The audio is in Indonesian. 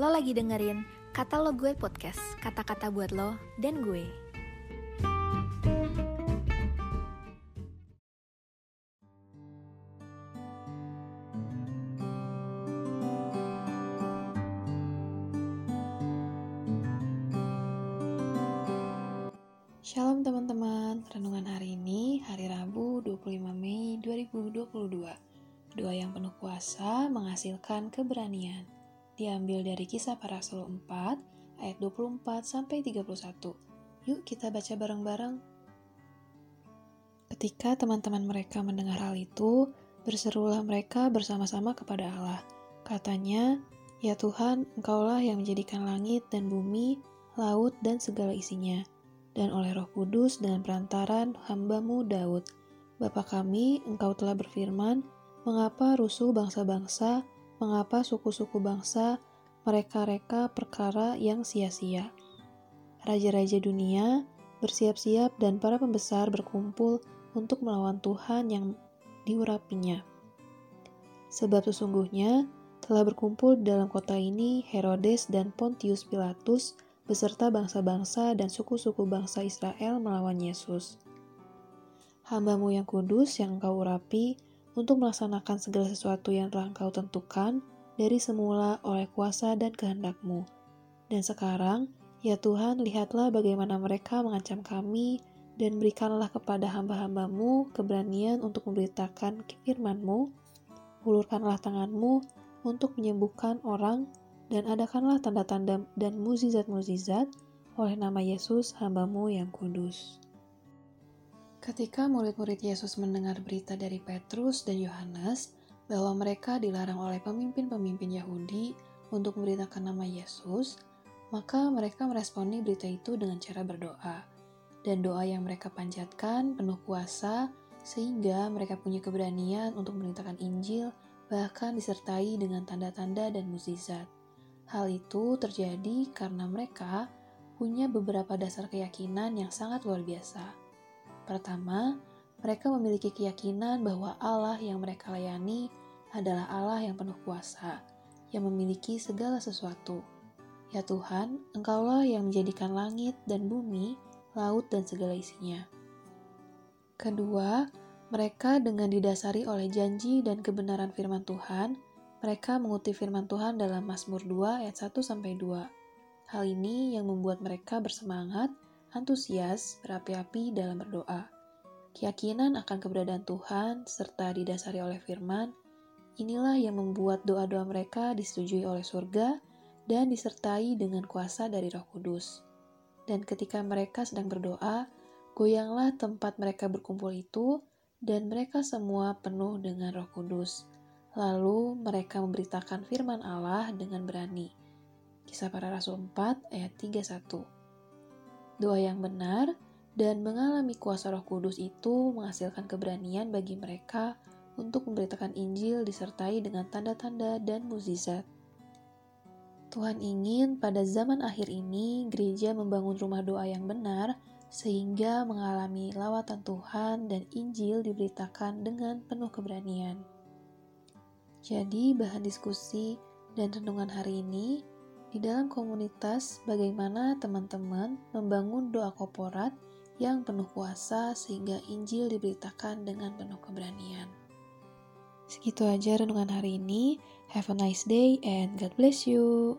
Lo lagi dengerin Kata Lo Gue Podcast, kata-kata buat lo dan gue. Shalom teman-teman, renungan hari ini hari Rabu 25 Mei 2022. Doa yang penuh kuasa menghasilkan keberanian. Diambil dari kisah para rasul 4 ayat 24 sampai 31. Yuk kita baca bareng-bareng. Ketika teman-teman mereka mendengar hal itu, berserulah mereka bersama-sama kepada Allah. Katanya, Ya Tuhan, Engkaulah yang menjadikan langit dan bumi, laut dan segala isinya dan oleh roh kudus dengan perantaran hambamu Daud. Bapa kami, engkau telah berfirman, mengapa rusuh bangsa-bangsa, mengapa suku-suku bangsa, mereka-reka perkara yang sia-sia. Raja-raja dunia bersiap-siap dan para pembesar berkumpul untuk melawan Tuhan yang diurapinya. Sebab sesungguhnya telah berkumpul dalam kota ini Herodes dan Pontius Pilatus, beserta bangsa-bangsa dan suku-suku bangsa Israel melawan Yesus. Hambamu yang kudus yang engkau urapi untuk melaksanakan segala sesuatu yang telah engkau tentukan dari semula oleh kuasa dan kehendakmu. Dan sekarang, ya Tuhan, lihatlah bagaimana mereka mengancam kami dan berikanlah kepada hamba-hambamu keberanian untuk memberitakan firman-Mu, ulurkanlah tanganmu untuk menyembuhkan orang dan adakanlah tanda-tanda dan muzizat-muzizat oleh nama Yesus hambamu yang kudus. Ketika murid-murid Yesus mendengar berita dari Petrus dan Yohanes bahwa mereka dilarang oleh pemimpin-pemimpin Yahudi untuk memberitakan nama Yesus, maka mereka meresponi berita itu dengan cara berdoa. Dan doa yang mereka panjatkan penuh kuasa sehingga mereka punya keberanian untuk memberitakan Injil bahkan disertai dengan tanda-tanda dan mukjizat. Hal itu terjadi karena mereka punya beberapa dasar keyakinan yang sangat luar biasa. Pertama, mereka memiliki keyakinan bahwa Allah yang mereka layani adalah Allah yang penuh kuasa, yang memiliki segala sesuatu. Ya Tuhan, Engkaulah yang menjadikan langit dan bumi, laut dan segala isinya. Kedua, mereka dengan didasari oleh janji dan kebenaran firman Tuhan, mereka mengutip firman Tuhan dalam Mazmur 2 ayat 1 sampai 2. Hal ini yang membuat mereka bersemangat, antusias, berapi-api dalam berdoa. Keyakinan akan keberadaan Tuhan serta didasari oleh firman, inilah yang membuat doa-doa mereka disetujui oleh surga dan disertai dengan kuasa dari Roh Kudus. Dan ketika mereka sedang berdoa, goyanglah tempat mereka berkumpul itu, dan mereka semua penuh dengan Roh Kudus Lalu mereka memberitakan firman Allah dengan berani. Kisah para Rasul 4 ayat 31. Doa yang benar dan mengalami kuasa roh kudus itu menghasilkan keberanian bagi mereka untuk memberitakan Injil disertai dengan tanda-tanda dan mukjizat. Tuhan ingin pada zaman akhir ini gereja membangun rumah doa yang benar sehingga mengalami lawatan Tuhan dan Injil diberitakan dengan penuh keberanian. Jadi, bahan diskusi dan renungan hari ini di dalam komunitas bagaimana teman-teman membangun doa korporat yang penuh kuasa sehingga Injil diberitakan dengan penuh keberanian. Segitu aja renungan hari ini. Have a nice day and God bless you.